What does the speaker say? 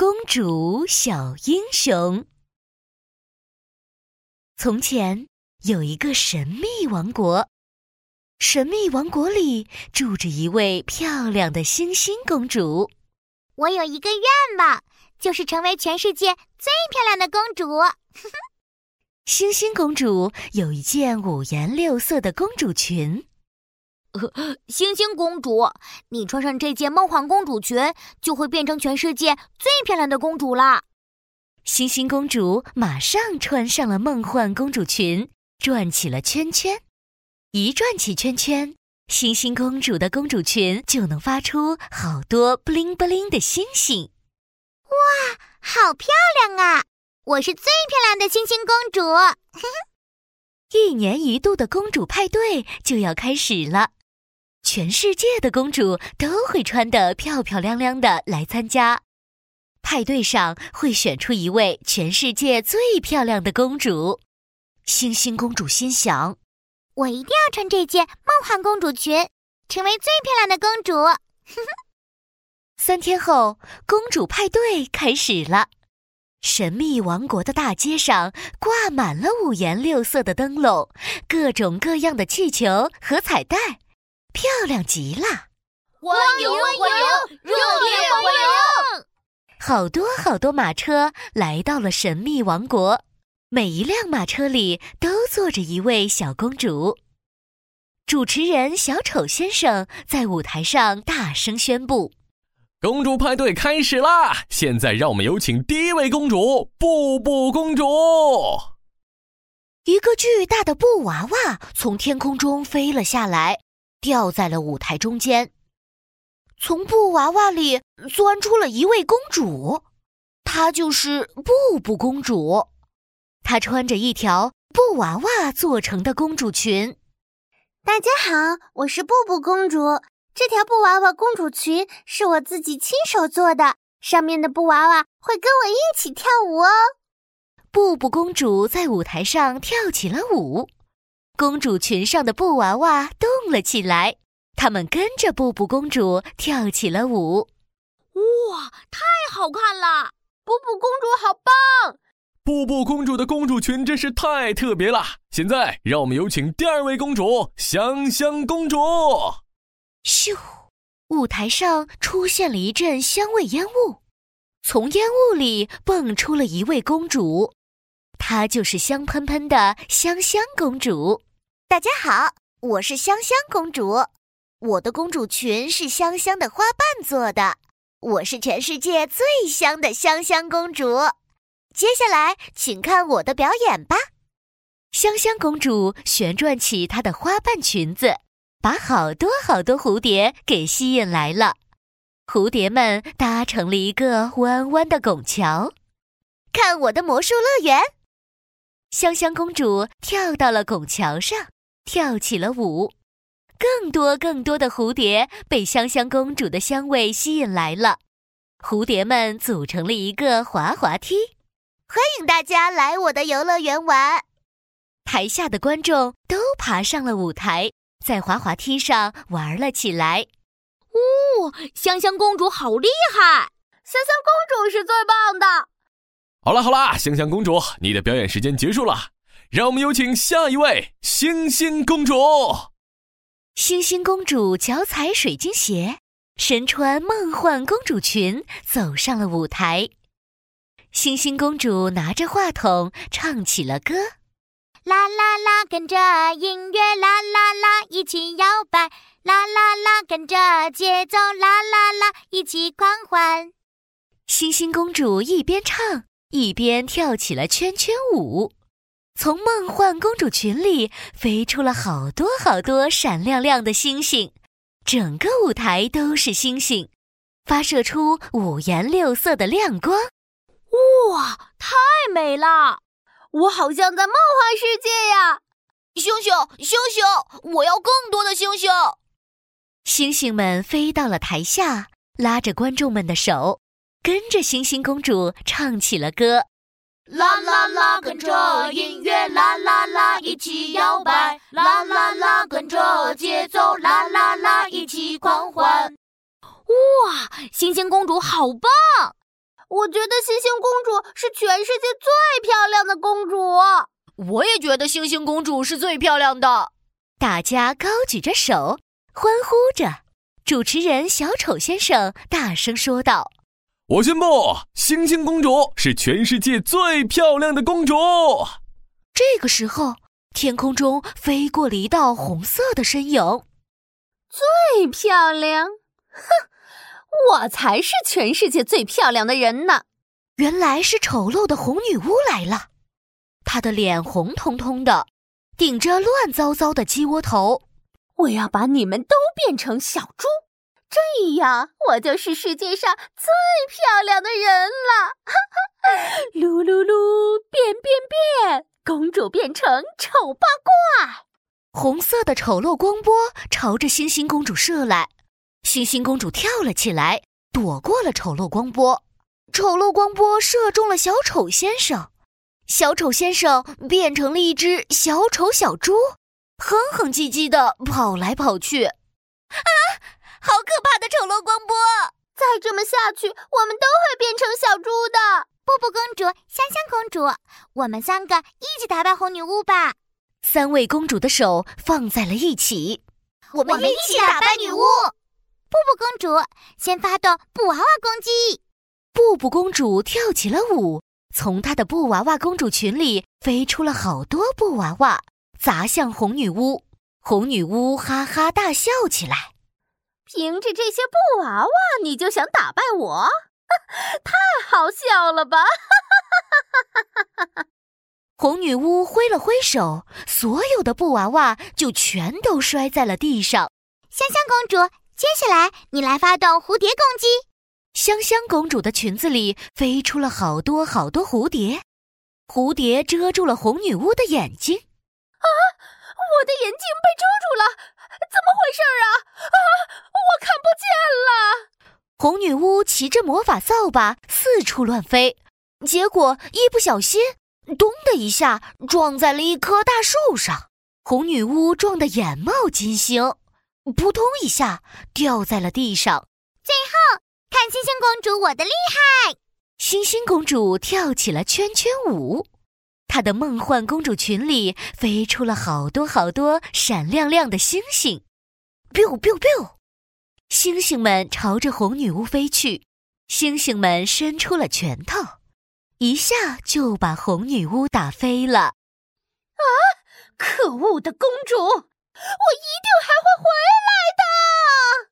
公主小英雄。从前有一个神秘王国，神秘王国里住着一位漂亮的星星公主。我有一个愿望，就是成为全世界最漂亮的公主。星星公主有一件五颜六色的公主裙。星星公主，你穿上这件梦幻公主裙，就会变成全世界最漂亮的公主啦！星星公主马上穿上了梦幻公主裙，转起了圈圈。一转起圈圈，星星公主的公主裙就能发出好多布灵布灵的星星。哇，好漂亮啊！我是最漂亮的星星公主。一年一度的公主派对就要开始了。全世界的公主都会穿得漂漂亮亮的来参加派对，上会选出一位全世界最漂亮的公主。星星公主心想：“我一定要穿这件梦幻公主裙，成为最漂亮的公主。”三天后，公主派对开始了。神秘王国的大街上挂满了五颜六色的灯笼，各种各样的气球和彩带。漂亮极了！欢迎欢迎，热烈欢迎！好多好多马车来到了神秘王国，每一辆马车里都坐着一位小公主。主持人小丑先生在舞台上大声宣布：“公主派对开始啦！现在让我们有请第一位公主——布布公主。”一个巨大的布娃娃从天空中飞了下来。掉在了舞台中间，从布娃娃里钻出了一位公主，她就是布布公主。她穿着一条布娃娃做成的公主裙。大家好，我是布布公主。这条布娃娃公主裙是我自己亲手做的，上面的布娃娃会跟我一起跳舞哦。布布公主在舞台上跳起了舞。公主裙上的布娃娃动了起来，他们跟着布布公主跳起了舞。哇，太好看了！布布公主好棒！布布公主的公主裙真是太特别了。现在，让我们有请第二位公主——香香公主。咻！舞台上出现了一阵香味烟雾，从烟雾里蹦出了一位公主，她就是香喷喷的香香公主。大家好，我是香香公主。我的公主裙是香香的花瓣做的。我是全世界最香的香香公主。接下来，请看我的表演吧。香香公主旋转起她的花瓣裙子，把好多好多蝴蝶给吸引来了。蝴蝶们搭成了一个弯弯的拱桥。看我的魔术乐园！香香公主跳到了拱桥上。跳起了舞，更多更多的蝴蝶被香香公主的香味吸引来了。蝴蝶们组成了一个滑滑梯，欢迎大家来我的游乐园玩。台下的观众都爬上了舞台，在滑滑梯上玩了起来。哦，香香公主好厉害！香香公主是最棒的。好了好了，香香公主，你的表演时间结束了。让我们有请下一位星星公主。星星公主脚踩水晶鞋，身穿梦幻公主裙，走上了舞台。星星公主拿着话筒唱起了歌：啦啦啦，跟着音乐啦啦啦，一起摇摆；啦啦啦，跟着节奏啦啦啦，一起狂欢。星星公主一边唱一边跳起了圈圈舞。从梦幻公主裙里飞出了好多好多闪亮亮的星星，整个舞台都是星星，发射出五颜六色的亮光。哇，太美了！我好像在梦幻世界呀！星星，星星，我要更多的星星！星星们飞到了台下，拉着观众们的手，跟着星星公主唱起了歌。啦啦啦，跟着音乐啦啦啦，一起摇摆；啦啦啦，跟着节奏啦啦啦，一起狂欢。哇，星星公主好棒！我觉得星星公主是全世界最漂亮的公主。我也觉得星星公主是最漂亮的。大家高举着手，欢呼着。主持人小丑先生大声说道：“我宣布，星星公主是全世界最漂亮的公主。”这个时候，天空中飞过了一道红色的身影。最漂亮？哼，我才是全世界最漂亮的人呢！原来是丑陋的红女巫来了，她的脸红彤彤的，顶着乱糟糟的鸡窝头。我要把你们都变成小猪，这样我就是世界上最漂亮的人了！噜噜噜，变变变，公主变成丑八怪。红色的丑陋光波朝着星星公主射来，星星公主跳了起来，躲过了丑陋光波。丑陋光波射中了小丑先生，小丑先生变成了一只小丑小猪。哼哼唧唧的跑来跑去，啊！好可怕的丑陋光波！再这么下去，我们都会变成小猪的。布布公主、香香公主，我们三个一起打败红女巫吧！三位公主的手放在了一起，我们一起打败女巫。布布公主先发动布娃娃攻击，布布公主跳起了舞，从她的布娃娃公主群里飞出了好多布娃娃。砸向红女巫，红女巫哈哈大笑起来。凭着这些布娃娃，你就想打败我？太好笑了吧！红女巫挥了挥手，所有的布娃娃就全都摔在了地上。香香公主，接下来你来发动蝴蝶攻击。香香公主的裙子里飞出了好多好多蝴蝶，蝴蝶遮住了红女巫的眼睛。啊！我的眼睛被遮住了，怎么回事啊？啊！我看不见了。红女巫骑着魔法扫把四处乱飞，结果一不小心，咚的一下撞在了一棵大树上。红女巫撞得眼冒金星，扑通一下掉在了地上。最后，看星星公主我的厉害！星星公主跳起了圈圈舞。她的梦幻公主群里飞出了好多好多闪亮亮的星星，biu biu biu，星星们朝着红女巫飞去，星星们伸出了拳头，一下就把红女巫打飞了。啊！可恶的公主，我一定还会回来的。